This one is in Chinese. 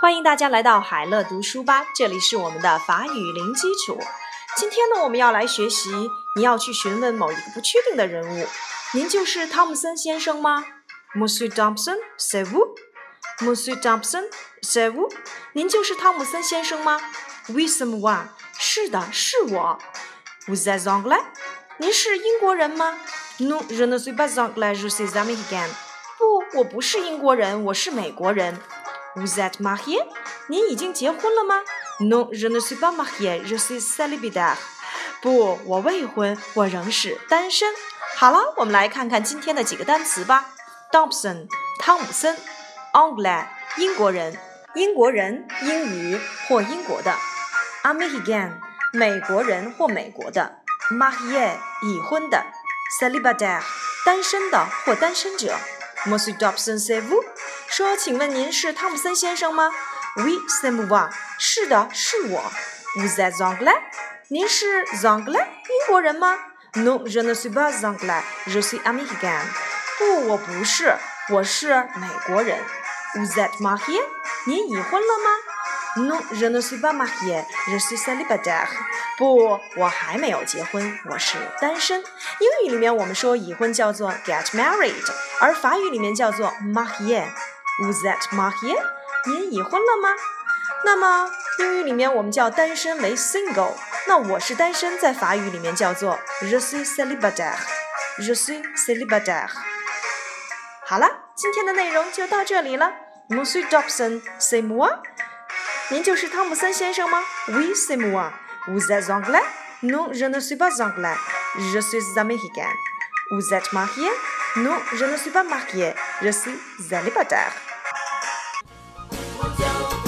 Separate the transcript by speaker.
Speaker 1: 欢迎大家来到海乐读书吧，这里是我们的法语零基础。今天呢，我们要来学习，你要去询问某一个不确定的人物。您就是汤姆森先生吗？Monsieur Thompson，c'est vous？Monsieur Thompson，c'est vous？您就是汤姆森先生吗？Oui, c'est moi。是的，是我。Vous êtes anglais？您是英国人吗？Non, je ne suis pas anglais, je suis américain。不，我不是英国人，我是美国人。Vous êtes marié？您已经结婚了吗？Non, je ne suis pas marié, je suis célibataire。不，我未婚，我仍是单身。好了，我们来看看今天的几个单词吧。Thompson，汤姆森；Anglais，英国人，英国人，英语或英国的；American，美国人或美国的；Marié，已婚的；Célibataire，单身的或单身者。Monsieur Thompson，c'est vous？说，请问您是汤姆森先生吗？Oui, c'est moi。是的，是我。Vous êtes anglais？您是 Zangla？英国人吗？Non, je ne suis pas anglais, je suis américain。不，我不是，我是美国人。Vous êtes marié？您已婚了吗？Non, je ne suis pas marié, je suis célibataire。不，我还没有结婚，我是单身。英语里面我们说已婚叫做 get married，而法语里面叫做 marié。Vous êtes marié？您已婚了吗？那么英语里面我们叫单身为 single。那我是单身，在法语里面叫做 je suis célibataire，je suis célibataire。好了，今天的内容就到这里了。Monsieur Dobson，c'est moi。您就是汤姆森先生吗？Oui, c'est moi。Vous êtes anglais? Non, je ne suis pas anglais. Je suis américain. Vous êtes marié? Non, je ne suis pas marié. Je suis célibataire.
Speaker 2: 我就